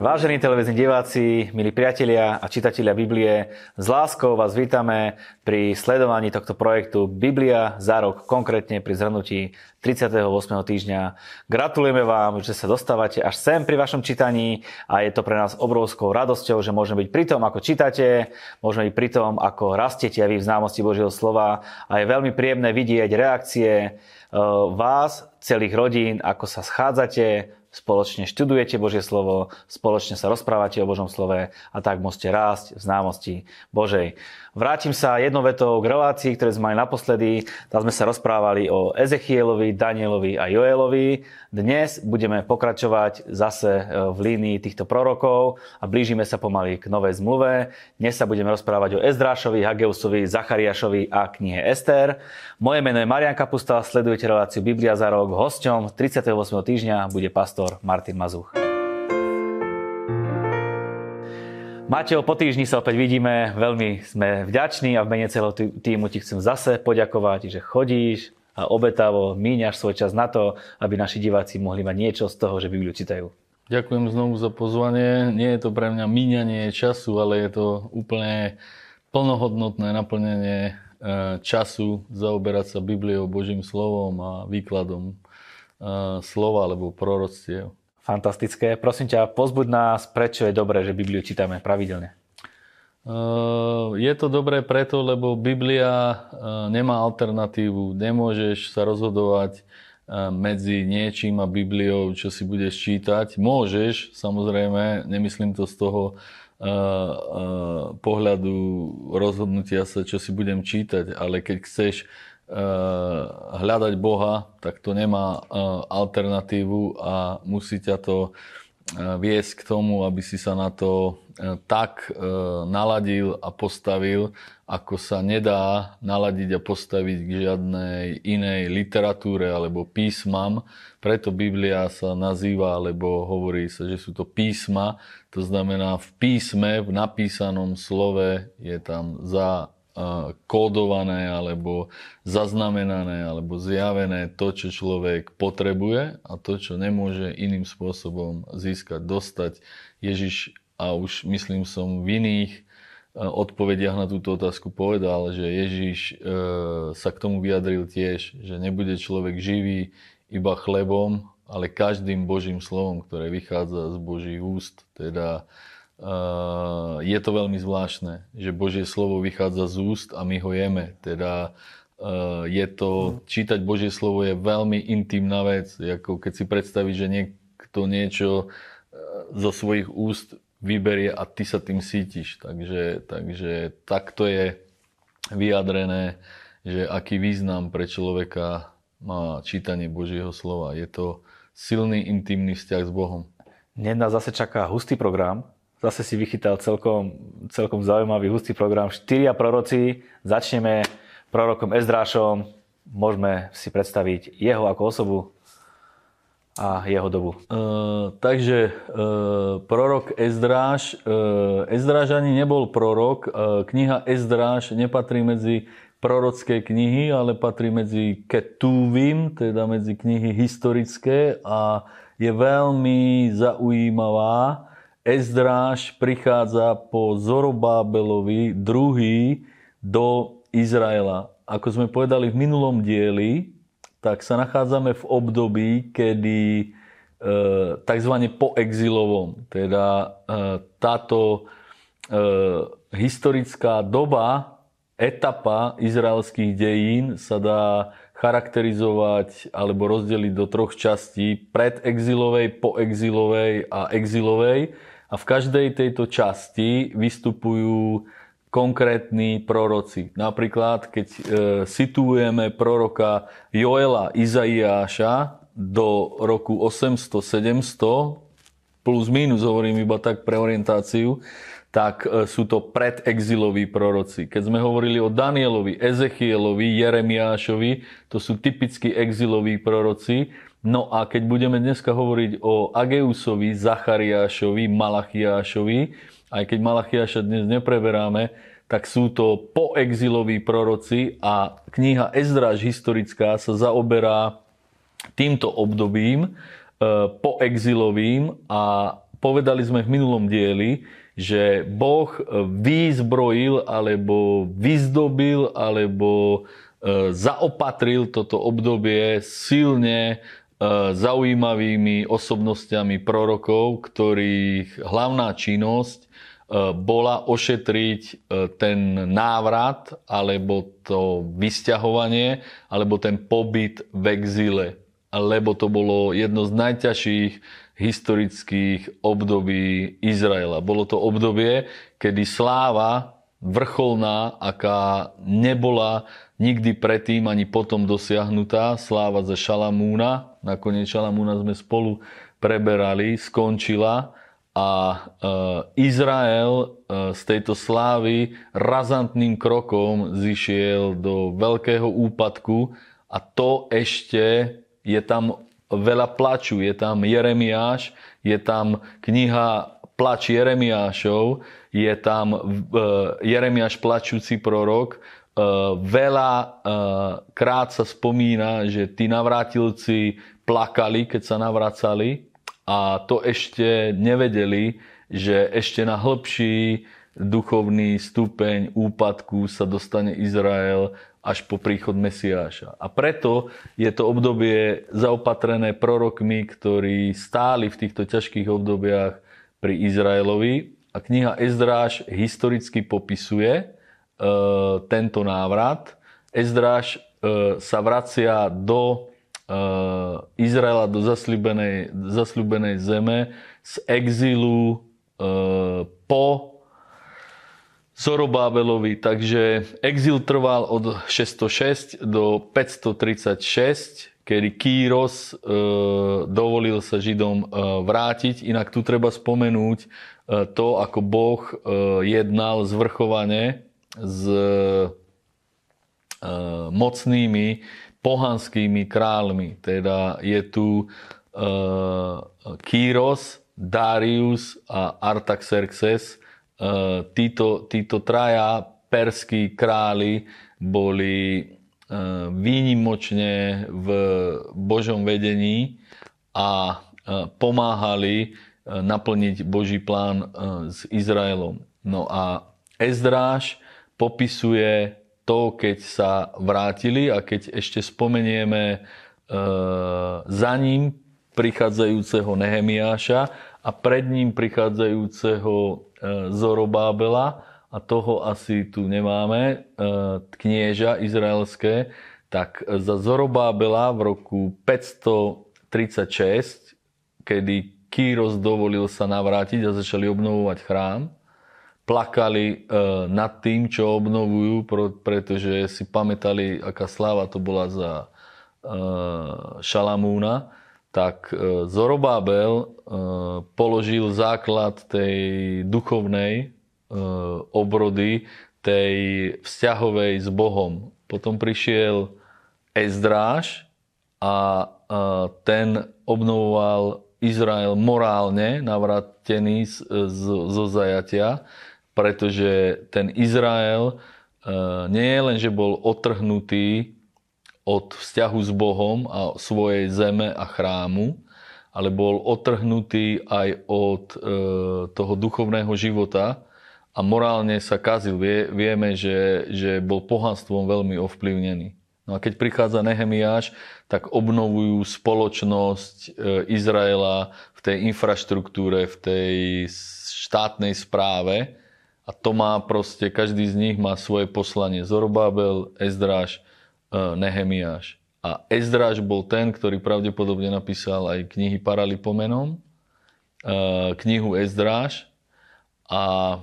Vážení televízni diváci, milí priatelia a čitatelia Biblie, s láskou vás vítame pri sledovaní tohto projektu Biblia za rok, konkrétne pri zhrnutí 38. týždňa. Gratulujeme vám, že sa dostávate až sem pri vašom čítaní a je to pre nás obrovskou radosťou, že môžeme byť pri tom, ako čítate, môžeme byť pri tom, ako rastiete vy v známosti Božieho slova a je veľmi príjemné vidieť reakcie eh, vás, celých rodín, ako sa schádzate, spoločne študujete Božie slovo, spoločne sa rozprávate o Božom slove a tak môžete rásť v známosti Božej. Vrátim sa jednou vetou k relácii, ktoré sme mali naposledy. Tam sme sa rozprávali o Ezechielovi, Danielovi a Joelovi. Dnes budeme pokračovať zase e, v línii týchto prorokov a blížime sa pomaly k novej zmluve. Dnes sa budeme rozprávať o Ezdrášovi, Hageusovi, Zachariášovi a knihe Ester. Moje meno je Marian Kapusta, sledujete reláciu Biblia za rok. Hosťom 38. týždňa bude pastor Martin Mazuch. Mateo, po týždni sa opäť vidíme, veľmi sme vďační a v mene celého týmu ti chcem zase poďakovať, že chodíš a obetavo míňaš svoj čas na to, aby naši diváci mohli mať niečo z toho, že Bibliu čítajú. Ďakujem znovu za pozvanie. Nie je to pre mňa míňanie času, ale je to úplne plnohodnotné naplnenie e, času zaoberať sa Bibliou, Božím slovom a výkladom slova alebo proroctiev. Fantastické. Prosím ťa, pozbuď nás, prečo je dobré, že Bibliu čítame pravidelne. Je to dobré preto, lebo Biblia nemá alternatívu. Nemôžeš sa rozhodovať medzi niečím a Bibliou, čo si budeš čítať. Môžeš, samozrejme, nemyslím to z toho pohľadu rozhodnutia sa, čo si budem čítať, ale keď chceš Eh, hľadať Boha, tak to nemá eh, alternatívu a musí ťa to eh, viesť k tomu, aby si sa na to tak naladil a postavil, ako sa nedá naladiť a postaviť k žiadnej inej literatúre alebo písmam. Preto Biblia sa nazýva, alebo hovorí sa, že sú to písma. To znamená, v písme, v napísanom slove je tam za kódované alebo zaznamenané alebo zjavené to, čo človek potrebuje a to, čo nemôže iným spôsobom získať, dostať. Ježiš, a už myslím som v iných odpovediach na túto otázku povedal, že Ježiš e, sa k tomu vyjadril tiež, že nebude človek živý iba chlebom, ale každým Božím slovom, ktoré vychádza z Božích úst. Teda je to veľmi zvláštne, že Božie slovo vychádza z úst a my ho jeme. Teda eh, je to, čítať Božie slovo je veľmi intimná vec, ako keď si predstavíš, že niekto niečo eh, zo svojich úst vyberie a ty sa tým cítiš. Takže, takže takto je vyjadrené, že aký význam pre človeka má čítanie Božieho slova. Je to silný, intimný vzťah s Bohom. Dnes nás zase čaká hustý program zase si vychytal celkom, celkom zaujímavý hustý program. Štyria proroci. Začneme prorokom Ezdrášom. Môžeme si predstaviť jeho ako osobu a jeho dobu. Uh, takže uh, prorok Ezdráš, uh, Ezdráš ani nebol prorok. Uh, kniha Ezdráš nepatrí medzi prorocké knihy, ale patrí medzi Ketúvim, teda medzi knihy historické a je veľmi zaujímavá Ezdráž prichádza po Zorobábelovi druhý do Izraela. Ako sme povedali v minulom dieli, tak sa nachádzame v období, kedy e, tzv. po exilovom, teda e, táto e, historická doba, etapa izraelských dejín sa dá charakterizovať alebo rozdeliť do troch častí. Predexilovej, poexilovej a exilovej. A v každej tejto časti vystupujú konkrétni proroci. Napríklad, keď e, situujeme proroka Joela Izaiáša do roku 800-700, plus minus hovorím iba tak pre orientáciu, tak e, sú to predexiloví proroci. Keď sme hovorili o Danielovi, Ezechielovi, Jeremiášovi, to sú typicky exiloví proroci. No a keď budeme dneska hovoriť o Ageusovi, Zachariášovi, Malachiášovi, aj keď Malachiáša dnes nepreberáme, tak sú to poexiloví proroci a kniha Ezdráž historická sa zaoberá týmto obdobím, e, poexilovým a povedali sme v minulom dieli, že Boh vyzbrojil alebo vyzdobil alebo e, zaopatril toto obdobie silne zaujímavými osobnostiami prorokov, ktorých hlavná činnosť e, bola ošetriť ten návrat alebo to vysťahovanie alebo ten pobyt v exíle. Lebo to bolo jedno z najťažších historických období Izraela. Bolo to obdobie, kedy sláva vrcholná, aká nebola nikdy predtým ani potom dosiahnutá, sláva ze Šalamúna, nakoniec Šalamúna sme spolu preberali, skončila a e, Izrael e, z tejto slávy razantným krokom zišiel do veľkého úpadku a to ešte je tam veľa plaču. Je tam Jeremiáš, je tam kniha Plač Jeremiášov, je tam e, Jeremiáš plačúci prorok. E, veľa e, krát sa spomína, že tí navrátilci plakali, keď sa navracali a to ešte nevedeli, že ešte na hĺbší duchovný stupeň úpadku sa dostane Izrael až po príchod Mesiáša. A preto je to obdobie zaopatrené prorokmi, ktorí stáli v týchto ťažkých obdobiach pri Izraelovi. A kniha Ezdráž historicky popisuje tento návrat. Ezdráž e, sa vracia do e, Izraela, do zasľubenej, zasľubenej zeme z exílu e, po Zorobábelovi. Takže exil trval od 606 do 536, kedy Kýros e, dovolil sa Židom e, vrátiť. Inak tu treba spomenúť e, to, ako Boh e, jednal zvrchovane s e, mocnými pohanskými kráľmi. Teda je tu e, Kýros, Darius a Artaxerxes, Eh, títo, títo traja perskí králi boli výnimočne v Božom vedení a pomáhali naplniť Boží plán s Izraelom. No a Ezdráž popisuje to, keď sa vrátili a keď ešte spomenieme za ním prichádzajúceho Nehemiáša a pred ním prichádzajúceho E, Zorobábela. A toho asi tu nemáme, e, knieža izraelské, tak za Zorobábela v roku 536, kedy Kýros dovolil sa navrátiť a začali obnovovať chrám, plakali e, nad tým, čo obnovujú, pretože si pamätali, aká sláva to bola za Šalamúna tak e, Zorobábel položil základ tej duchovnej obrody, tej vzťahovej s Bohom. Potom prišiel Ezdráž a ten obnovoval Izrael morálne navrátený zo zajatia, pretože ten Izrael nie je len, že bol otrhnutý od vzťahu s Bohom a svojej zeme a chrámu, ale bol otrhnutý aj od e, toho duchovného života a morálne sa kazil. Vie, vieme, že, že bol pohanstvom veľmi ovplyvnený. No a keď prichádza Nehemiáš, tak obnovujú spoločnosť e, Izraela v tej infraštruktúre, v tej štátnej správe a to má proste, každý z nich má svoje poslanie. Zorobabel, Ezdráž, E, Nehemiáš. A Ezdráž bol ten, ktorý pravdepodobne napísal aj knihy Paralipomenom, e, knihu Ezdráž a e,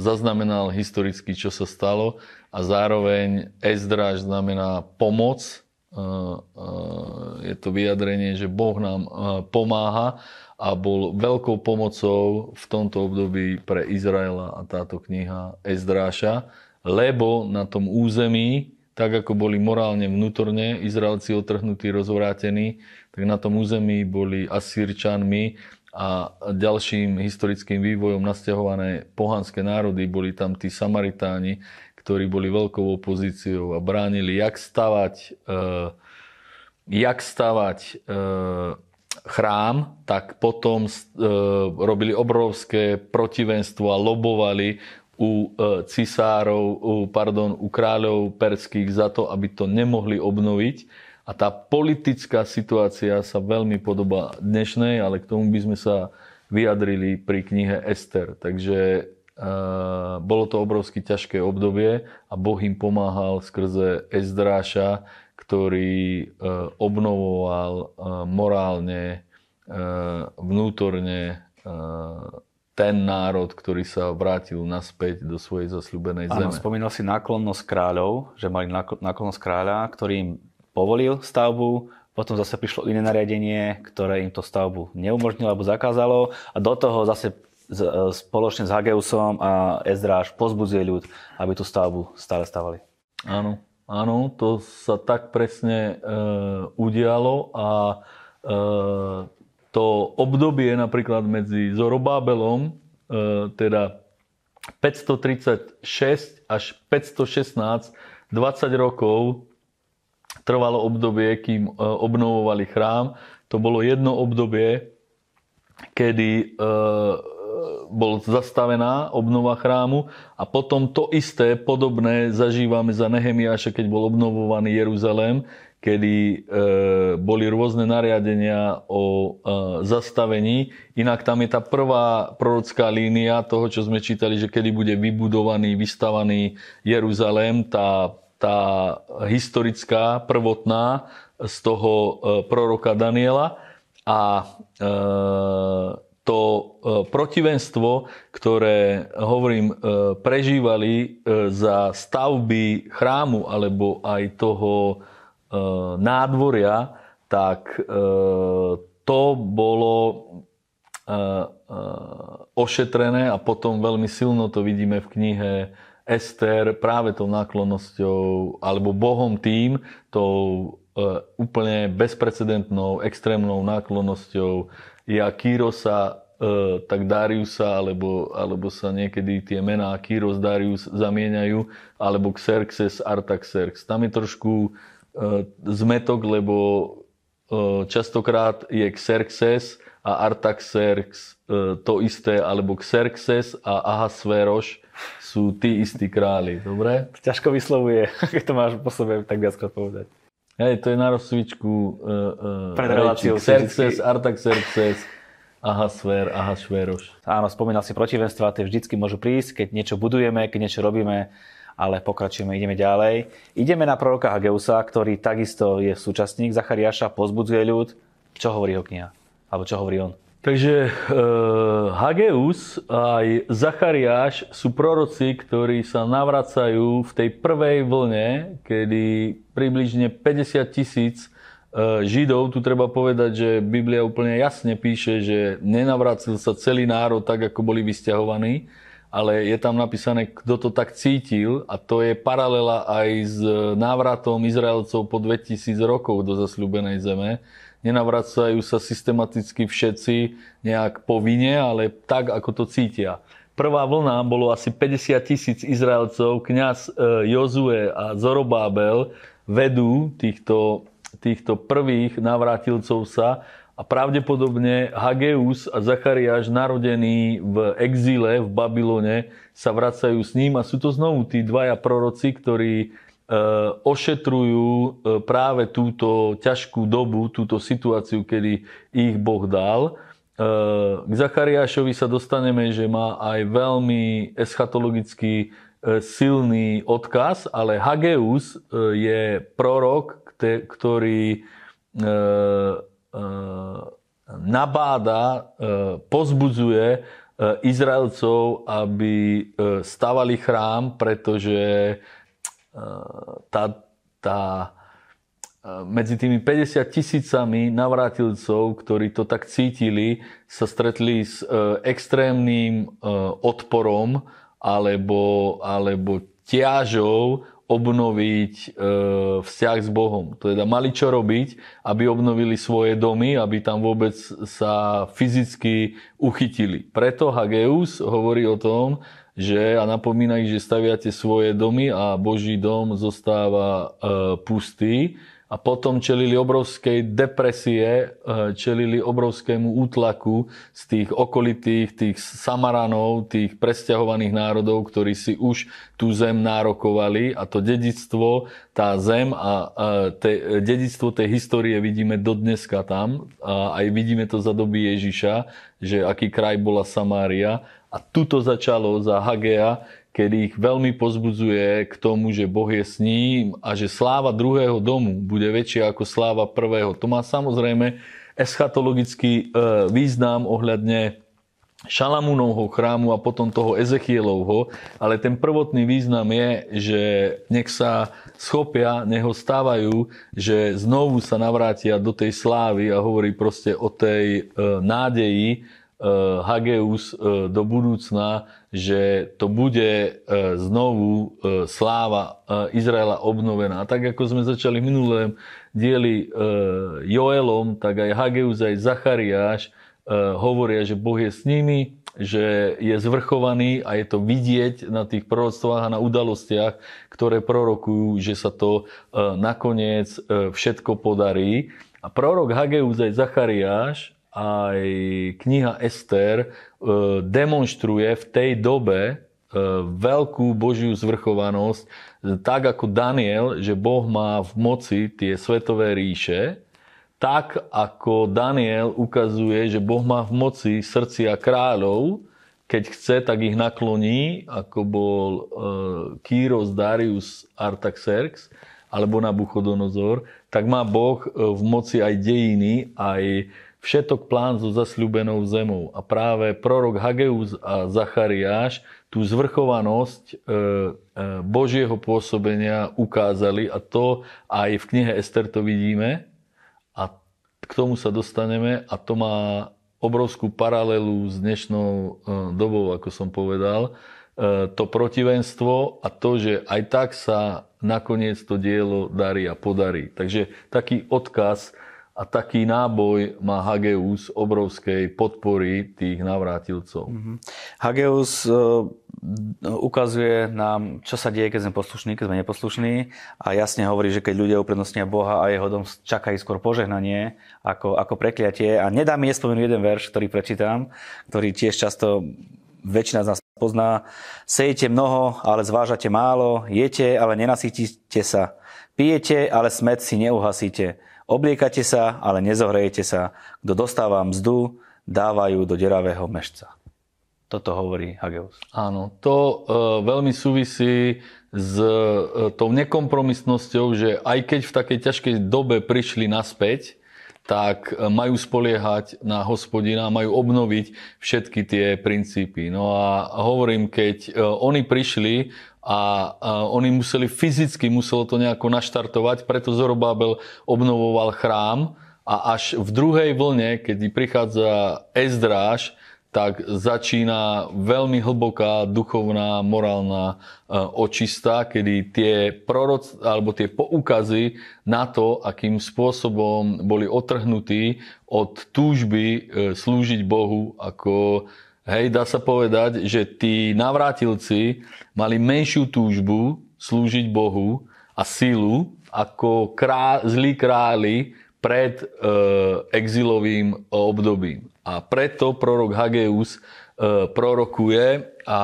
zaznamenal historicky, čo sa stalo a zároveň Ezdráž znamená pomoc. Je to vyjadrenie, že Boh nám pomáha a bol veľkou pomocou v tomto období pre Izraela a táto kniha Ezdráša, lebo na tom území, tak ako boli morálne vnútorne Izraelci otrhnutí, rozvrátení, tak na tom území boli Asírčanmi a ďalším historickým vývojom nasťahované pohanské národy. Boli tam tí Samaritáni, ktorí boli veľkou opozíciou a bránili, jak stavať, uh, jak stavať uh, chrám, tak potom robili obrovské protivenstvo a lobovali u cisárov, u, pardon, u kráľov perských za to, aby to nemohli obnoviť. A tá politická situácia sa veľmi podobá dnešnej, ale k tomu by sme sa vyjadrili pri knihe Ester. Takže bolo to obrovsky ťažké obdobie a Boh im pomáhal skrze Ezdráša, ktorý uh, obnovoval uh, morálne, vnútorne ten národ, ktorý sa vrátil naspäť do svojej zasľúbenej zeme. Áno, spomínal si náklonnosť kráľov, že mali náklonnosť kráľa, ktorý im povolil stavbu, potom zase prišlo iné nariadenie, ktoré im to stavbu neumožnilo alebo zakázalo a do toho zase spoločne s Hageusom a Ezdráž pozbudzuje ľud, aby tú stavbu stále stavali. Áno, áno, to sa tak presne e, udialo a e, to obdobie napríklad medzi Zorobábelom, e, teda 536 až 516, 20 rokov trvalo obdobie, kým e, obnovovali chrám. To bolo jedno obdobie, kedy e, bol zastavená obnova chrámu a potom to isté, podobné zažívame za Nehemiáša, keď bol obnovovaný Jeruzalém, kedy e, boli rôzne nariadenia o e, zastavení. Inak tam je tá prvá prorocká línia toho, čo sme čítali, že kedy bude vybudovaný, vystavaný Jeruzalém, tá, tá historická, prvotná z toho e, proroka Daniela. A e, to e, protivenstvo, ktoré, hovorím, e, prežívali e, za stavby chrámu alebo aj toho nádvoria, tak to bolo ošetrené a potom veľmi silno to vidíme v knihe Ester práve tou náklonnosťou alebo Bohom tým, tou úplne bezprecedentnou, extrémnou náklonnosťou ja Kyrosa, e, tak Dariusa, alebo, alebo sa niekedy tie mená Kyros, Darius zamieňajú, alebo Xerxes, Artaxerx. Tam je trošku e, zmetok, lebo e, častokrát je Xerxes a Artaxerx e, to isté, alebo Xerxes a Ahasveroš sú tí istí králi. Dobre? Ťažko vyslovuje, keď to máš po sebe tak viackrát povedať. Hej, to je na rozcvičku uh, uh, Pred reláciou Xerxes, Artaxerxes, Ahasver, Ahasveroš. Áno, spomínal si protivenstva, tie vždycky môžu prísť, keď niečo budujeme, keď niečo robíme, ale pokračujeme, ideme ďalej. Ideme na proroka Hageusa, ktorý takisto je súčasník Zachariáša, pozbudzuje ľud. Čo hovorí ho kniha? Alebo čo hovorí on? Takže e, Hageus aj Zachariáš sú proroci, ktorí sa navracajú v tej prvej vlne, kedy približne 50 tisíc e, Židov, tu treba povedať, že Biblia úplne jasne píše, že nenavracil sa celý národ tak, ako boli vysťahovaní, ale je tam napísané, kto to tak cítil a to je paralela aj s návratom Izraelcov po 2000 rokov do zasľúbenej zeme nenavracajú sa systematicky všetci nejak povinne, ale tak, ako to cítia. Prvá vlna bolo asi 50 tisíc Izraelcov, kňaz e, Jozue a Zorobábel vedú týchto, týchto prvých navrátilcov sa a pravdepodobne Hageus a Zachariáš, narodení v exíle v Babylone, sa vracajú s ním a sú to znovu tí dvaja proroci, ktorí ošetrujú eh, práve túto ťažkú dobu, túto situáciu, kedy ich Boh dal. Eh, k Zachariášovi sa dostaneme, že má aj veľmi eschatologický silný odkaz, ale Hageus je prorok, ktorý nabáda, pozbudzuje Izraelcov, aby stavali chrám, pretože tá, tá, medzi tými 50 tisícami navrátilcov, ktorí to tak cítili, sa stretli s e, extrémnym odporom alebo, alebo ťažou obnoviť vzťah s Bohom. Teda mali čo robiť, aby obnovili svoje domy, aby tam vôbec sa fyzicky uchytili. Preto Hageus hovorí o tom, že a napomína ich, že staviate svoje domy a Boží dom zostáva e, pustý. A potom čelili obrovskej depresie, eh, čelili obrovskému útlaku z tých okolitých, tých Samaranov, tých presťahovaných národov, ktorí si už tú zem nárokovali. A to dedictvo, tá zem a te, dedictvo tej histórie vidíme dodneska tam. A aj vidíme to za doby Ježiša, že aký kraj bola Samária a tuto začalo za Hagea, kedy ich veľmi pozbudzuje k tomu, že Boh je s ním a že sláva druhého domu bude väčšia ako sláva prvého. To má samozrejme eschatologický e, význam ohľadne Šalamúnovho chrámu a potom toho Ezechielovho, ale ten prvotný význam je, že nech sa schopia, nech ho stávajú, že znovu sa navrátia do tej slávy a hovorí proste o tej e, nádeji, Hageus eh, do budúcna, že to bude eh, znovu sláva Izraela obnovená. Tak ako sme začali minulém dieli Joelom, tak aj Hageus, aj Zachariáš hovoria, že Boh je s nimi, že je zvrchovaný a je to vidieť na tých proroctvách a na udalostiach, ktoré prorokujú, že sa to nakoniec všetko podarí. A prorok Hageus aj Zachariáš aj kniha Ester e, demonstruje v tej dobe e, veľkú Božiu zvrchovanosť, tak ako Daniel, že Boh má v moci tie svetové ríše, tak ako Daniel ukazuje, že Boh má v moci srdcia kráľov, keď chce, tak ich nakloní, ako bol e, Kýros Darius Artaxerxes alebo Nabuchodonozor, tak má Boh v moci aj dejiny, aj všetok plán so zasľúbenou zemou. A práve prorok Hageus a Zachariáš tú zvrchovanosť e, e, Božieho pôsobenia ukázali a to aj v knihe Ester to vidíme a k tomu sa dostaneme a to má obrovskú paralelu s dnešnou e, dobou, ako som povedal, to protivenstvo a to, že aj tak sa nakoniec to dielo darí a podarí. Takže taký odkaz a taký náboj má Hageus obrovskej podpory tých navrátilcov. Mm-hmm. Hageus uh, ukazuje nám, čo sa deje, keď sme poslušní, keď sme neposlušní a jasne hovorí, že keď ľudia uprednostnia Boha a jeho dom čakajú skôr požehnanie ako, ako prekliatie. A nedá mi nespomenúť jeden verš, ktorý prečítam, ktorý tiež často väčšina z nás pozná. Sejete mnoho, ale zvážate málo, jete, ale nenasítite sa. Pijete, ale smet si neuhasíte. Obliekate sa, ale nezohrejete sa. Kto dostáva mzdu, dávajú do deravého mešca. Toto hovorí Hageus. Áno, to e, veľmi súvisí s e, tou nekompromisnosťou, že aj keď v takej ťažkej dobe prišli naspäť, tak e, majú spoliehať na hospodina, majú obnoviť všetky tie princípy. No a hovorím, keď e, oni prišli a, oni museli fyzicky, muselo to nejako naštartovať, preto Zorobabel obnovoval chrám a až v druhej vlne, keď prichádza Ezdráž, tak začína veľmi hlboká duchovná, morálna e, očista, kedy tie proroc, alebo tie poukazy na to, akým spôsobom boli otrhnutí od túžby e, slúžiť Bohu ako Hej, dá sa povedať, že tí navrátilci mali menšiu túžbu slúžiť Bohu a sílu ako krá, zlí králi pred e, exilovým obdobím. A preto prorok Hageus e, prorokuje a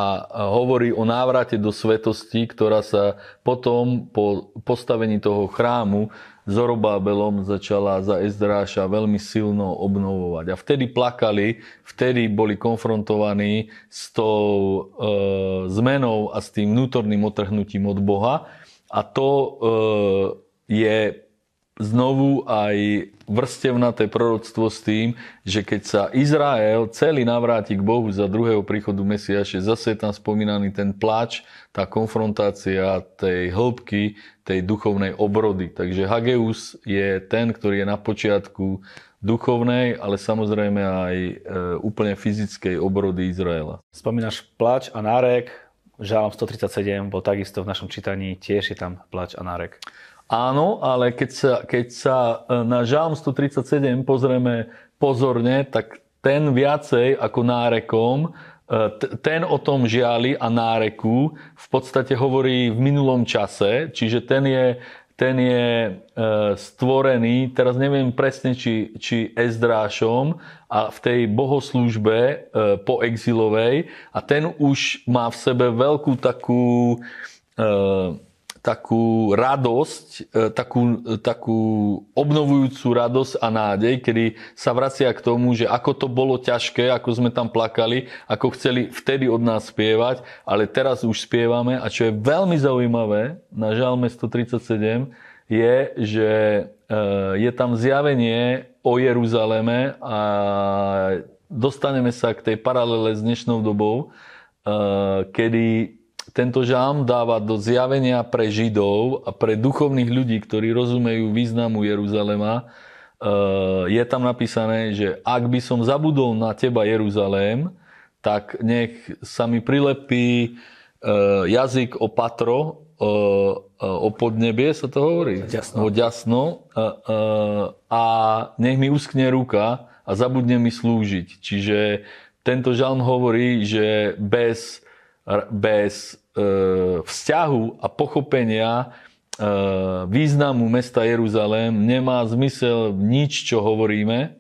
hovorí o návrate do svetosti, ktorá sa potom po postavení toho chrámu Zorobábelom začala za Ezdráša veľmi silno obnovovať. A vtedy plakali, vtedy boli konfrontovaní s tou e, zmenou a s tým vnútorným otrhnutím od Boha. A to e, je znovu aj vrstevnaté proroctvo s tým, že keď sa Izrael celý navráti k Bohu za druhého príchodu Mesiaše, zase je tam spomínaný ten pláč, tá konfrontácia tej hĺbky, tej duchovnej obrody. Takže Hageus je ten, ktorý je na počiatku duchovnej, ale samozrejme aj e, úplne fyzickej obrody Izraela. Spomínaš pláč a nárek, Žálom 137 bol takisto v našom čítaní, tiež je tam pláč a nárek. Áno, ale keď sa, keď sa e, na Žalm 137 pozrieme pozorne, tak ten viacej ako nárekom, e, ten o tom žiali a náreku v podstate hovorí v minulom čase, čiže ten je ten je e, stvorený, teraz neviem presne, či, či Ezdrášom, a v tej bohoslúžbe e, po exilovej a ten už má v sebe veľkú takú takú radosť, e, takú, takú obnovujúcu radosť a nádej, kedy sa vracia k tomu, že ako to bolo ťažké, ako sme tam plakali, ako chceli vtedy od nás spievať, ale teraz už spievame. A čo je veľmi zaujímavé na Žalme 137 je, že e, je tam zjavenie o Jeruzaleme a dostaneme sa k tej paralele s dnešnou dobou, e, kedy tento žám dáva do zjavenia pre Židov a pre duchovných ľudí, ktorí rozumejú významu Jeruzalema, eh, je tam napísané, že ak by som zabudol na teba Jeruzalém, tak nech sa mi prilepí eh, jazyk o patro, eh, o podnebie sa to hovorí? Ďasno. O ďasno. A nech mi uskne ruka a zabudne mi slúžiť. Čiže tento žalm hovorí, že bez, bez E, vzťahu a pochopenia e, významu mesta Jeruzalém nemá zmysel nič, čo hovoríme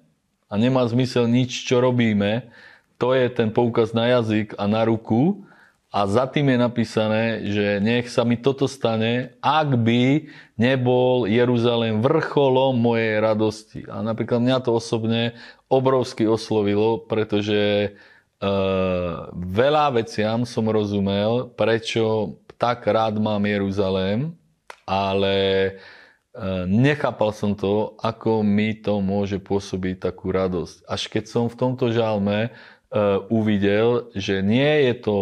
a nemá zmysel nič, čo robíme. To je ten poukaz na jazyk a na ruku a za tým je napísané, že nech sa mi toto stane, ak by nebol Jeruzalém vrcholom mojej radosti. A napríklad mňa to osobne obrovsky oslovilo, pretože veľa veciam som rozumel, prečo tak rád mám Jeruzalém, ale uh, nechápal som to, ako mi to môže pôsobiť takú radosť. Až keď som v tomto žalme uh, uvidel, že nie je to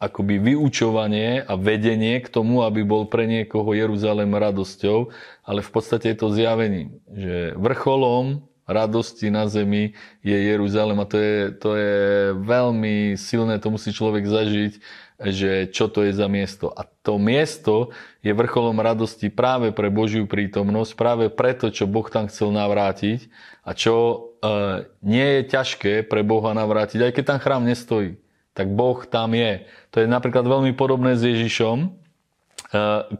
akoby vyučovanie a vedenie k tomu, aby bol pre niekoho Jeruzalém radosťou, ale v podstate je to zjavením, že vrcholom radosti na zemi je Jeruzalem a to je, to je veľmi silné, to musí človek zažiť, že čo to je za miesto. A to miesto je vrcholom radosti práve pre Božiu prítomnosť, práve preto, čo Boh tam chcel navrátiť a čo e, nie je ťažké pre Boha navrátiť, aj keď tam chrám nestojí. Tak Boh tam je. To je napríklad veľmi podobné s Ježišom, e,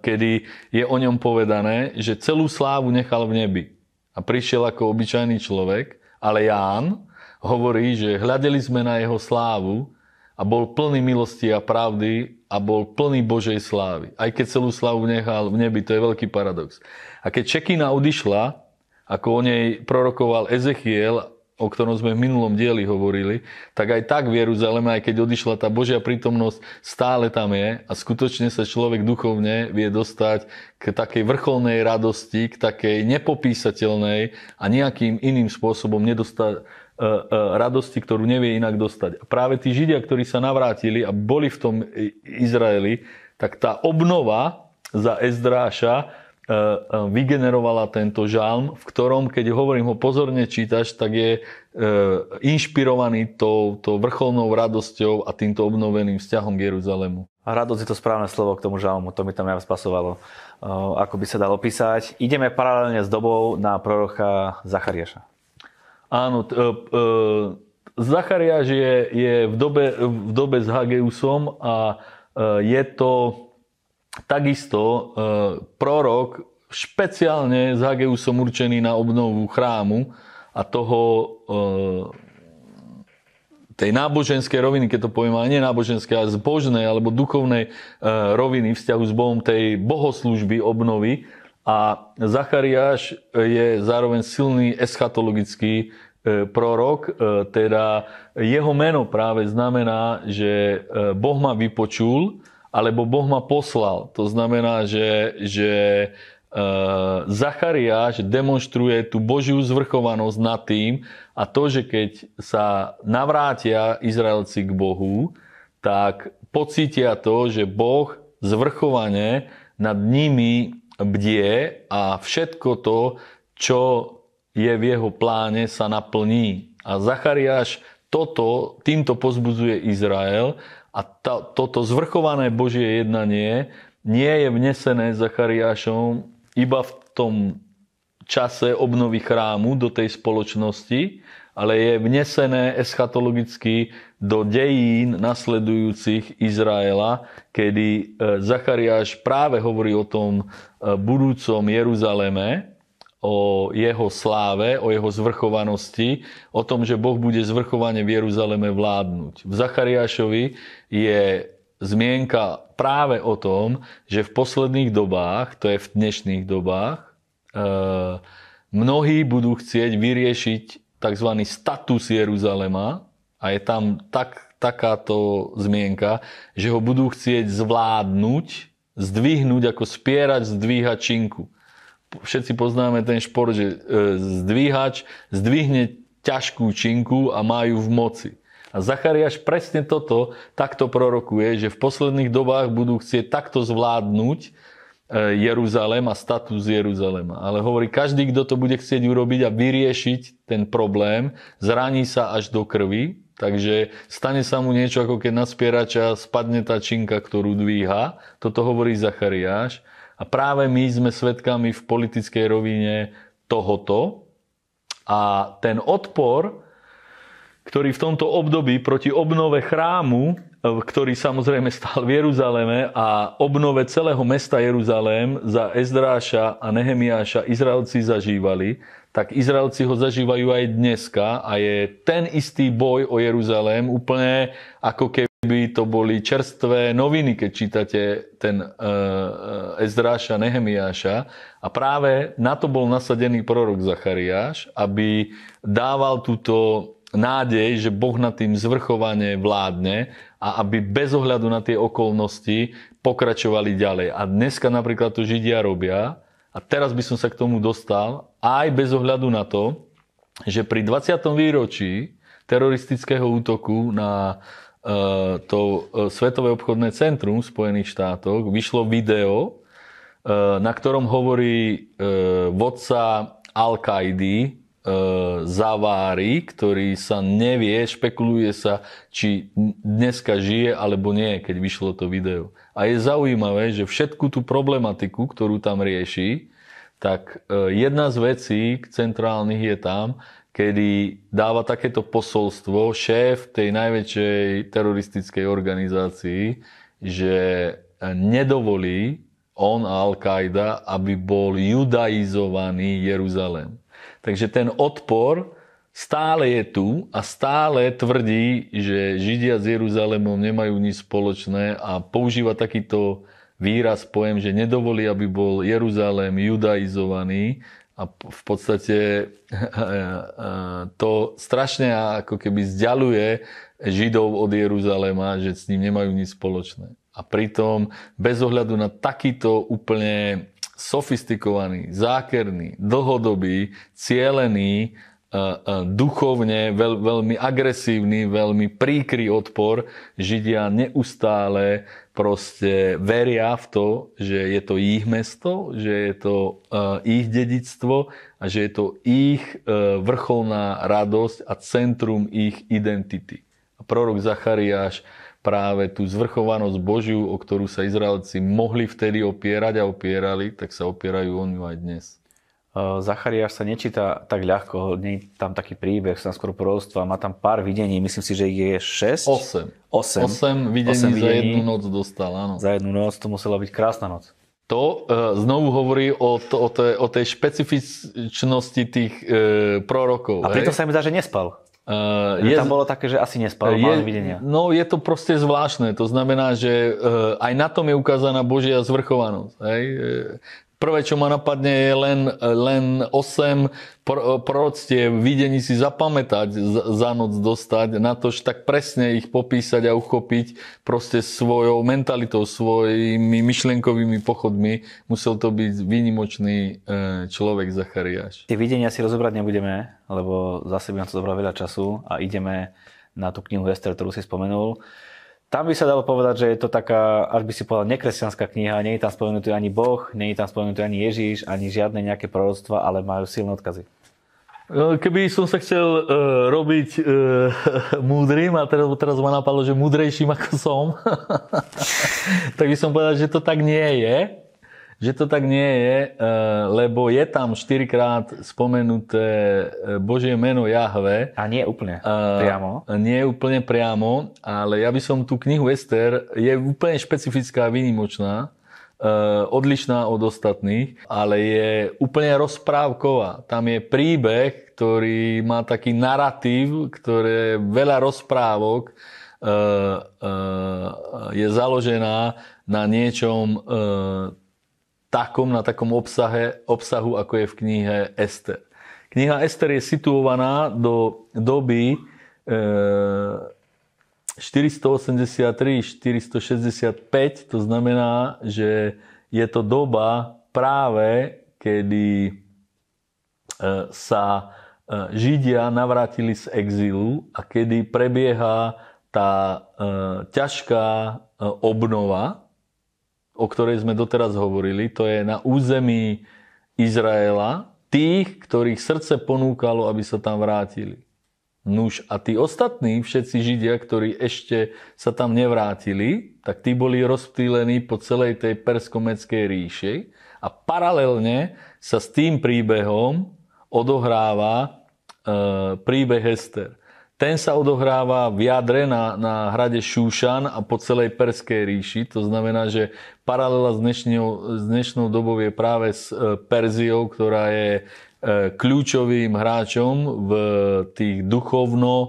kedy je o ňom povedané, že celú slávu nechal v nebi a prišiel ako obyčajný človek, ale Ján hovorí, že hľadeli sme na jeho slávu a bol plný milosti a pravdy a bol plný Božej slávy. Aj keď celú slávu nechal v nebi, to je veľký paradox. A keď Čekina odišla, ako o nej prorokoval Ezechiel o ktorom sme v minulom dieli hovorili, tak aj tak v Jeruzaleme, aj keď odišla tá Božia prítomnosť, stále tam je a skutočne sa človek duchovne vie dostať k takej vrcholnej radosti, k takej nepopísateľnej a nejakým iným spôsobom nedostať e, e, radosti, ktorú nevie inak dostať. A práve tí Židia, ktorí sa navrátili a boli v tom Izraeli, tak tá obnova za Ezdráša vygenerovala tento žalm, v ktorom, keď hovorím ho pozorne čítaš, tak je e, inšpirovaný tou, tou vrcholnou radosťou a týmto obnoveným vzťahom k Jeruzalému. A radosť je to správne slovo k tomu žalmu, to mi tam najviac pasovalo, ako by sa dalo písať. Ideme paralelne s dobou na prorocha Zachariáša. Áno, t- Zachariáš je, je v, dobe, v dobe s Hageusom a je to Takisto e, prorok špeciálne s Hageusom určený na obnovu chrámu a toho e, tej náboženskej roviny, keď to poviem, ale nie náboženskej, ale zbožnej alebo duchovnej e, roviny vzťahu s Bohom, tej bohoslúžby obnovy. A Zachariáš je zároveň silný eschatologický prorok, teda jeho meno práve znamená, že Boh ma vypočul alebo Boh ma poslal. To znamená, že, že e, Zachariáš demonstruje tú Božiu zvrchovanosť nad tým a to, že keď sa navrátia Izraelci k Bohu, tak pocítia to, že Boh zvrchovane nad nimi bdie a všetko to, čo je v jeho pláne, sa naplní. A Zachariáš toto, týmto pozbudzuje Izrael a to, toto zvrchované Božie jednanie nie je vnesené Zachariášom iba v tom čase obnovy chrámu do tej spoločnosti, ale je vnesené eschatologicky do dejín nasledujúcich Izraela, kedy e, Zachariáš práve hovorí o tom e, budúcom Jeruzaleme, o jeho sláve, o jeho zvrchovanosti, o tom, že Boh bude zvrchovane v Jeruzaleme vládnuť. V Zachariášovi je zmienka práve o tom, že v posledných dobách, to je v dnešných dobách, mnohí budú chcieť vyriešiť tzv. status Jeruzalema a je tam tak, takáto zmienka, že ho budú chcieť zvládnuť, zdvihnúť ako spierač zdvíha činku. Všetci poznáme ten šport, že e, zdvíhač zdvihne ťažkú činku a majú v moci. A Zachariáš presne toto takto prorokuje, že v posledných dobách budú chcieť takto zvládnuť E, Jeruzalém a status Jeruzalema. Ale hovorí, každý, kto to bude chcieť urobiť a vyriešiť ten problém, zraní sa až do krvi, takže stane sa mu niečo, ako keď na spierača spadne tá činka, ktorú dvíha. Toto hovorí Zachariáš. A práve my sme svedkami v politickej rovine tohoto. A ten odpor, ktorý v tomto období proti obnove chrámu ktorý samozrejme stal v Jeruzaleme a obnove celého mesta Jeruzalém za Ezdráša a Nehemiáša Izraelci zažívali, tak Izraelci ho zažívajú aj dneska a je ten istý boj o Jeruzalém úplne ako keby to boli čerstvé noviny, keď čítate ten uh, Ezdráša Nehemiáša. A práve na to bol nasadený prorok Zachariáš, aby dával túto nádej, že Boh nad tým zvrchovane vládne a aby bez ohľadu na tie okolnosti pokračovali ďalej. A dneska napríklad to Židia robia, a teraz by som sa k tomu dostal, aj bez ohľadu na to, že pri 20. výročí teroristického útoku na e, to e, Svetové obchodné centrum v Spojených štátoch vyšlo video, e, na ktorom hovorí vodca Al-Kaidi, E, zavári, ktorý sa nevie, špekuluje sa, či dneska žije alebo nie, keď vyšlo to video. A je zaujímavé, že všetku tú problematiku, ktorú tam rieši, tak e, jedna z vecí centrálnych je tam, kedy dáva takéto posolstvo šéf tej najväčšej teroristickej organizácii, že nedovolí on a Al-Qaida, aby bol judaizovaný Jeruzalém. Takže ten odpor stále je tu a stále tvrdí, že Židia s Jeruzalémom nemajú nič spoločné a používa takýto výraz, pojem, že nedovolí, aby bol Jeruzalém judaizovaný a v podstate to strašne ako keby zďaluje Židov od Jeruzaléma, že s ním nemajú nič spoločné. A pritom bez ohľadu na takýto úplne sofistikovaný, zákerný, dlhodobý, cielený, e, e, duchovne veľ, veľmi agresívny, veľmi príkry odpor. Židia neustále proste veria v to, že je to ich mesto, že je to e, ich dedictvo a že je to ich vrcholná radosť a centrum ich identity. A prorok Zachariáš práve tú zvrchovanosť Božiu, o ktorú sa Izraelci mohli vtedy opierať a opierali, tak sa opierajú o ňu aj dnes. Zachariáš sa nečíta tak ľahko, nie je tam taký príbeh, sa skôr prorostva, má tam pár videní, myslím si, že ich je 6. 8. 8. 8 videní 8 za jednu noc dostal, áno. Za jednu noc, to musela byť krásna noc. To e, znovu hovorí o, to, o, tej, o tej špecifičnosti tých e, prorokov. A pritom sa mi zdá, že nespal. Uh, je, tam bolo také, že asi nespal, je, videnia. No je to proste zvláštne. To znamená, že uh, aj na tom je ukázaná Božia zvrchovanosť. Hej? Prvé, čo ma napadne, je len, len 8 proroctiev, videní si zapamätať, za noc dostať, na to, že tak presne ich popísať a uchopiť proste svojou mentalitou, svojimi myšlienkovými pochodmi. Musel to byť výnimočný e, človek Zachariáš. Tie videnia si rozobrať nebudeme, lebo zase by nám to zobralo veľa času a ideme na tú knihu Ester, ktorú si spomenul. Tam by sa dalo povedať, že je to taká, až by si povedal, nekresťanská kniha, nie je tam spomenutý ani Boh, nie je tam spomenutý ani Ježíš, ani žiadne nejaké proroctva, ale majú silné odkazy. E, keby som sa chcel uh, robiť uh, múdrym, a teraz, teraz ma napadlo, že múdrejším ako som, tak by som povedal, že to tak nie je. Že to tak nie je, e, lebo je tam štyrikrát spomenuté e, Božie meno Jahve. A nie úplne priamo. Nie úplne priamo, ale ja by som tú knihu Ester, je úplne špecifická výnimočná, odlišná od ostatných, ale je úplne rozprávková. Tam je príbeh, ktorý má taký narratív, ktoré veľa rozprávok je založená na niečom takom, na takom obsahe, obsahu, ako je v knihe Ester. Kniha Ester je situovaná do doby e, 483-465, to znamená, že je to doba práve, kedy e, sa e, Židia navrátili z exílu a kedy prebieha tá e, ťažká obnova o ktorej sme doteraz hovorili, to je na území Izraela, tých, ktorých srdce ponúkalo, aby sa tam vrátili. Nuž a tí ostatní, všetci Židia, ktorí ešte sa tam nevrátili, tak tí boli rozptýlení po celej tej perskomeckej ríši a paralelne sa s tým príbehom odohráva e, príbeh Ester. Ten sa odohráva v jadre na, na hrade Šúšan a po celej Perskej ríši. To znamená, že paralela s dnešnou, s dnešnou dobou je práve s e, Perziou, ktorá je e, kľúčovým hráčom v tých duchovno e,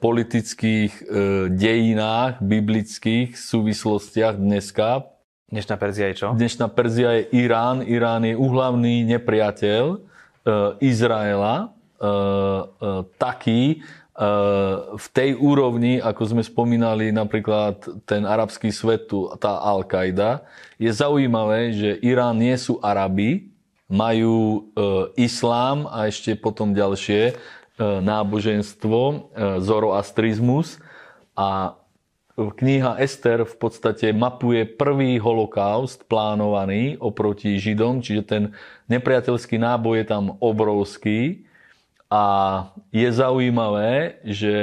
politických dejinách, biblických súvislostiach dneska. Dnešná Perzia je čo? Dnešná Perzia je Irán. Irán je uhlavný nepriateľ Izraela taký, v tej úrovni, ako sme spomínali napríklad ten arabský svet, tá Al-Qaida, je zaujímavé, že Irán nie sú Arabi, majú e, islám a ešte potom ďalšie e, náboženstvo, e, zoroastrizmus. A kniha Ester v podstate mapuje prvý holokaust plánovaný oproti Židom, čiže ten nepriateľský náboj je tam obrovský a je zaujímavé, že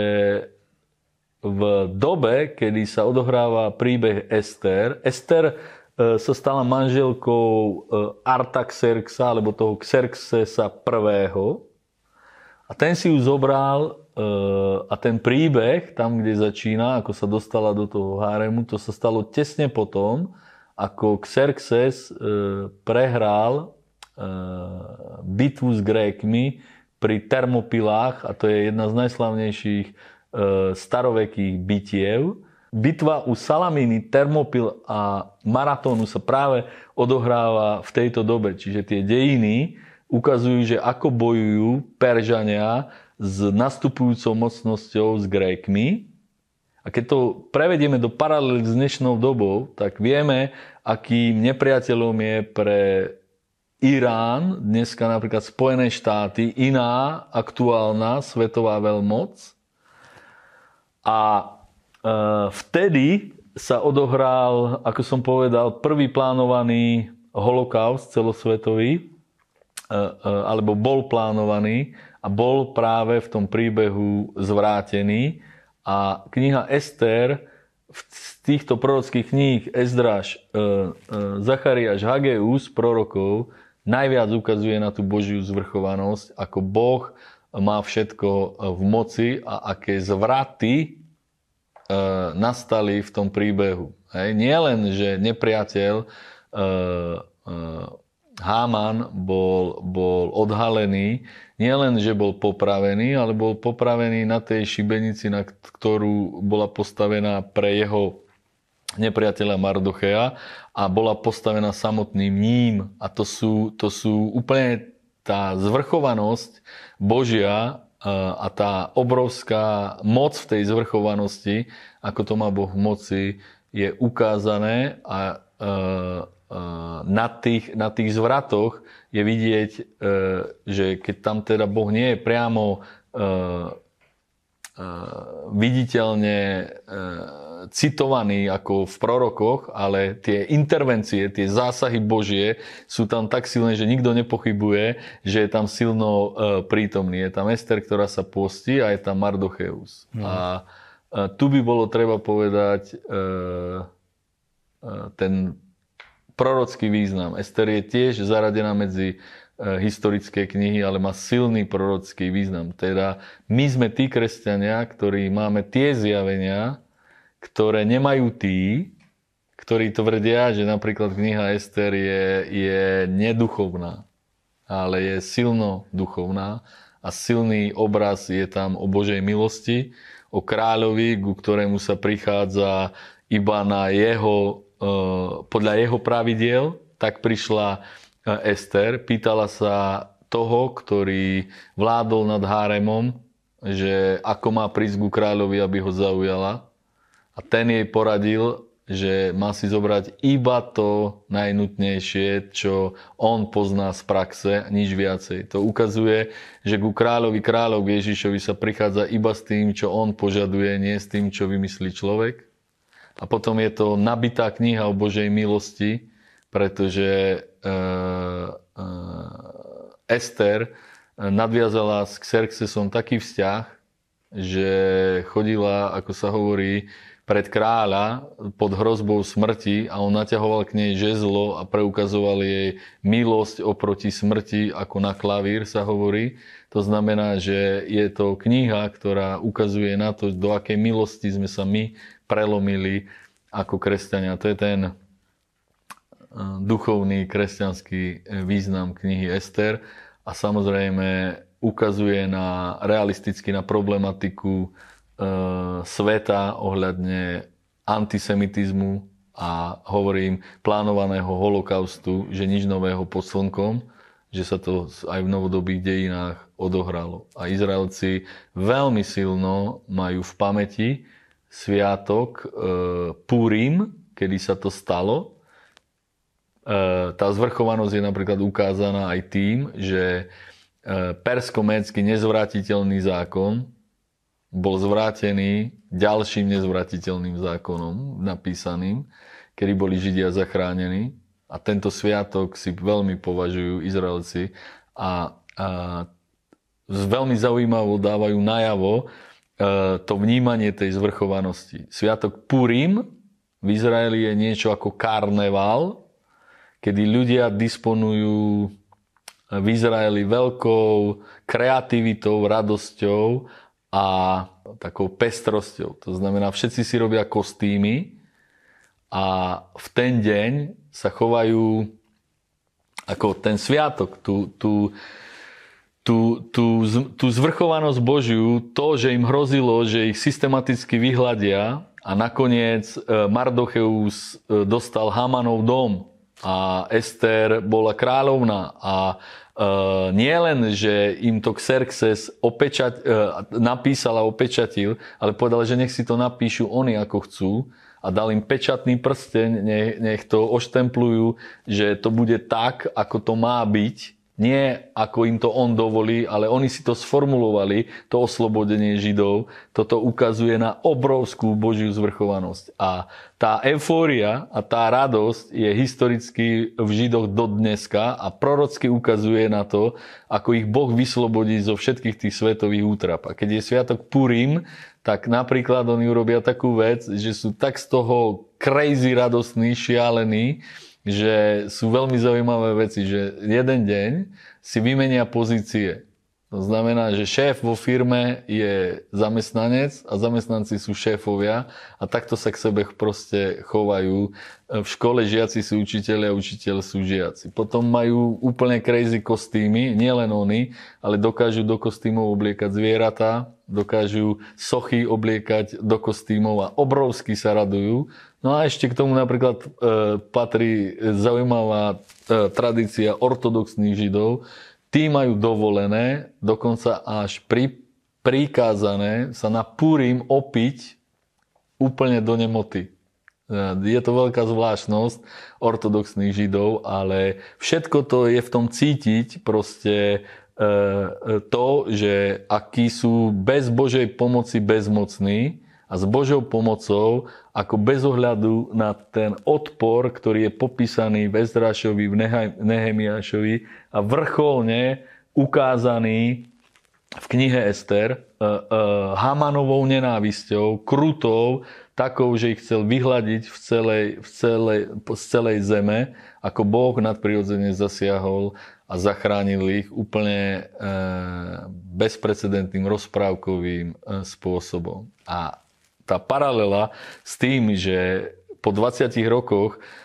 v dobe, kedy sa odohráva príbeh Ester, Ester e, sa stala manželkou e, Artaxerxa, alebo toho Xerxesa prvého. A ten si ju zobral e, a ten príbeh, tam, kde začína, ako sa dostala do toho háremu, to sa stalo tesne potom, ako Xerxes prehral bitvu s Grékmi, pri Termopilách, a to je jedna z najslavnejších e, starovekých bitiev. Bitva u Salaminy, Termopil a Maratónu sa práve odohráva v tejto dobe. Čiže tie dejiny ukazujú, že ako bojujú Peržania s nastupujúcou mocnosťou s Grékmi. A keď to prevedieme do paralely s dnešnou dobou, tak vieme, akým nepriateľom je pre Irán, dneska napríklad Spojené štáty, iná aktuálna svetová veľmoc. A e, vtedy sa odohral, ako som povedal, prvý plánovaný holokaust celosvetový, e, e, alebo bol plánovaný a bol práve v tom príbehu zvrátený. A kniha Ester z týchto prorockých kníh Ezdraž, e, e, Zachariáš, Hageus, prorokov, najviac ukazuje na tú Božiu zvrchovanosť, ako Boh má všetko v moci a aké zvraty e, nastali v tom príbehu. Hej. Nie len, že nepriateľ e, e, Háman bol, bol odhalený, nie len, že bol popravený, ale bol popravený na tej šibenici, na ktorú bola postavená pre jeho nepriateľa Mardochea a bola postavená samotným ním. A to sú, to sú úplne tá zvrchovanosť Božia e, a tá obrovská moc v tej zvrchovanosti, ako to má Boh v moci, je ukázané a e, e, na tých, na tých zvratoch je vidieť, že keď tam teda Boh nie je priamo viditeľne citovaný ako v prorokoch, ale tie intervencie, tie zásahy Božie sú tam tak silné, že nikto nepochybuje, že je tam silno e, prítomný. Je tam Ester, ktorá sa postí a je tam Mardocheus. Mm. A e, tu by bolo treba povedať e, ten prorocký význam. Ester je tiež zaradená medzi historické knihy, ale má silný prorocký význam. Teda my sme tí kresťania, ktorí máme tie zjavenia, ktoré nemajú tí, ktorí tvrdia, že napríklad kniha Ester je, je neduchovná, ale je silno duchovná a silný obraz je tam o Božej milosti, o kráľovi, ku ktorému sa prichádza iba na jeho, e, podľa jeho pravidiel, tak prišla e, Ester, pýtala sa toho, ktorý vládol nad háremom, že ako má prísť ku kráľovi, aby ho zaujala. A ten jej poradil, že má si zobrať iba to najnutnejšie, čo on pozná z praxe, nič viacej. To ukazuje, že ku kráľovi, kráľov Ježišovi sa prichádza iba s tým, čo on požaduje, nie s tým, čo vymyslí človek. A potom je to nabitá kniha o Božej milosti, pretože uh, uh, Ester nadviazala s Xerxesom taký vzťah, že chodila, ako sa hovorí, pred kráľa pod hrozbou smrti a on naťahoval k nej žezlo a preukazoval jej milosť oproti smrti, ako na klavír sa hovorí. To znamená, že je to kniha, ktorá ukazuje na to, do akej milosti sme sa my prelomili ako kresťania. To je ten eh, duchovný kresťanský eh, význam knihy Ester a samozrejme ukazuje na realisticky na problematiku E, sveta ohľadne antisemitizmu a hovorím plánovaného holokaustu, že nič nového pod slnkom, že sa to aj v novodobých dejinách odohralo. A Izraelci veľmi silno majú v pamäti sviatok e, Purim, kedy sa to stalo. E, tá zvrchovanosť je napríklad ukázaná aj tým, že e, persko-médsky nezvratiteľný zákon bol zvrátený ďalším nezvratiteľným zákonom napísaným, kedy boli Židia zachránení. A tento sviatok si veľmi považujú Izraelci a, a veľmi zaujímavo dávajú najavo e, to vnímanie tej zvrchovanosti. Sviatok Purim v Izraeli je niečo ako karneval, kedy ľudia disponujú v Izraeli veľkou kreativitou, radosťou a takou pestrosťou. To znamená, všetci si robia kostýmy a v ten deň sa chovajú ako ten sviatok, tú, tú, tú, tú, tú zvrchovanosť Božiu, to, že im hrozilo, že ich systematicky vyhľadia a nakoniec e, Mardocheus e, dostal Hamanov dom a Ester bola kráľovná a Uh, nie len, že im to Xerxes opečat, uh, napísal a opečatil, ale povedal, že nech si to napíšu oni ako chcú a dal im pečatný prsteň, nech, nech to oštemplujú, že to bude tak, ako to má byť nie ako im to on dovolí, ale oni si to sformulovali, to oslobodenie Židov. Toto ukazuje na obrovskú Božiu zvrchovanosť. A tá eufória a tá radosť je historicky v Židoch do dneska a prorocky ukazuje na to, ako ich Boh vyslobodí zo všetkých tých svetových útrap. A keď je sviatok Purim, tak napríklad oni urobia takú vec, že sú tak z toho crazy radostní, šialení, že sú veľmi zaujímavé veci, že jeden deň si vymenia pozície. To znamená, že šéf vo firme je zamestnanec a zamestnanci sú šéfovia a takto sa k sebe proste chovajú. V škole žiaci sú učiteľi a učiteľ sú žiaci. Potom majú úplne crazy kostýmy, nielen oni, ale dokážu do kostýmov obliekať zvieratá, dokážu sochy obliekať do kostýmov a obrovsky sa radujú. No a ešte k tomu napríklad e, patrí zaujímavá e, tradícia ortodoxných židov. Tí majú dovolené, dokonca až pri, prikázané sa na Purim opiť úplne do nemoty. E, je to veľká zvláštnosť ortodoxných židov, ale všetko to je v tom cítiť proste e, to, že akí sú bez Božej pomoci bezmocní, a s Božou pomocou, ako bez ohľadu na ten odpor, ktorý je popísaný v Ezrašovi, v Nehemiášovi a vrcholne ukázaný v knihe Ester, e, Hamanovou nenávisťou, krutou, takou, že ich chcel vyhľadiť v celej, v celej, z celej zeme, ako Boh nadprirodzene zasiahol a zachránil ich úplne e, bezprecedentným rozprávkovým e, spôsobom. A tá paralela s tým, že po 20 rokoch e,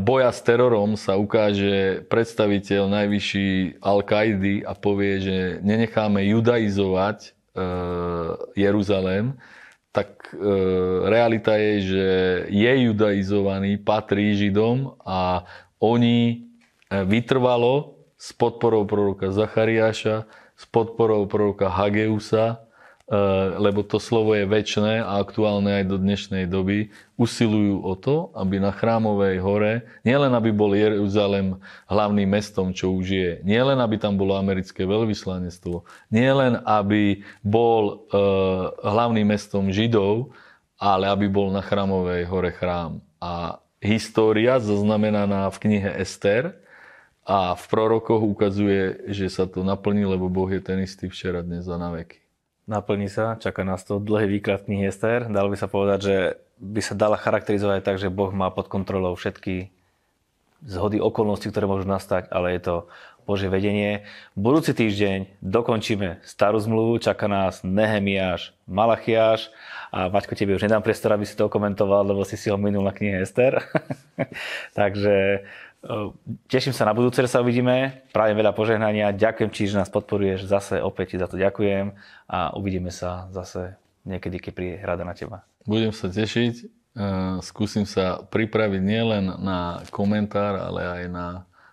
boja s terorom sa ukáže predstaviteľ najvyšší Al-Kaidy a povie, že nenecháme judaizovať Jeruzalém, tak realita je, že je judaizovaný, patrí Židom a oni vytrvalo s podporou proroka Zachariáša, s podporou proroka Hageusa, e, lebo to slovo je väčšné a aktuálne aj do dnešnej doby, usilujú o to, aby na Chrámovej hore, nielen aby bol Jeruzalem hlavným mestom, čo už je, nielen aby tam bolo americké veľvyslanectvo, nielen aby bol e, hlavným mestom Židov, ale aby bol na Chrámovej hore chrám. A história zaznamenaná v knihe Ester, a v prorokoch ukazuje, že sa to naplní, lebo Boh je ten istý včera, dnes a na veky. Naplní sa, čaká nás to dlhý výklad knihy Ester. Dalo by sa povedať, že by sa dala charakterizovať tak, že Boh má pod kontrolou všetky zhody okolností, ktoré môžu nastať, ale je to Božie vedenie. Budúci týždeň dokončíme starú zmluvu, čaká nás Nehemiáš, Malachiáš a Maťko, tebe už nedám priestor, aby si to komentoval, lebo si si ho minul na knihe Ester. Takže Teším sa na budúce, že sa uvidíme. Prajem veľa požehnania. Ďakujem ti, že nás podporuješ. Zase opäť ti za to ďakujem a uvidíme sa zase niekedy, keď príde rada na teba. Budem sa tešiť. E, skúsim sa pripraviť nielen na komentár, ale aj na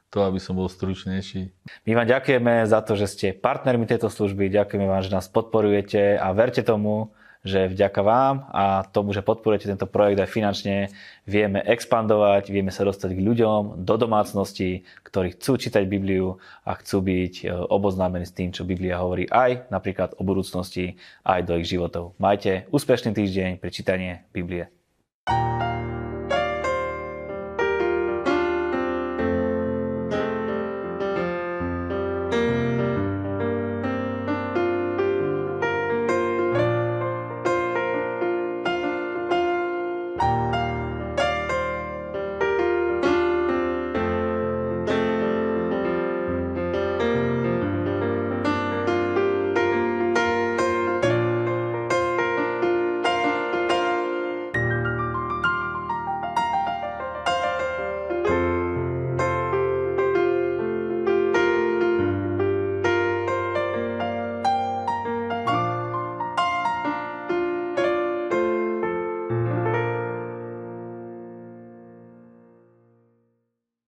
to, aby som bol stručnejší. My vám ďakujeme za to, že ste partnermi tejto služby. Ďakujeme vám, že nás podporujete a verte tomu, že vďaka vám a tomu, že podporujete tento projekt aj finančne, vieme expandovať, vieme sa dostať k ľuďom do domácnosti, ktorí chcú čítať Bibliu a chcú byť e, oboznámení s tým, čo Biblia hovorí aj napríklad o budúcnosti, aj do ich životov. Majte úspešný týždeň pri čítanie Biblie. thank you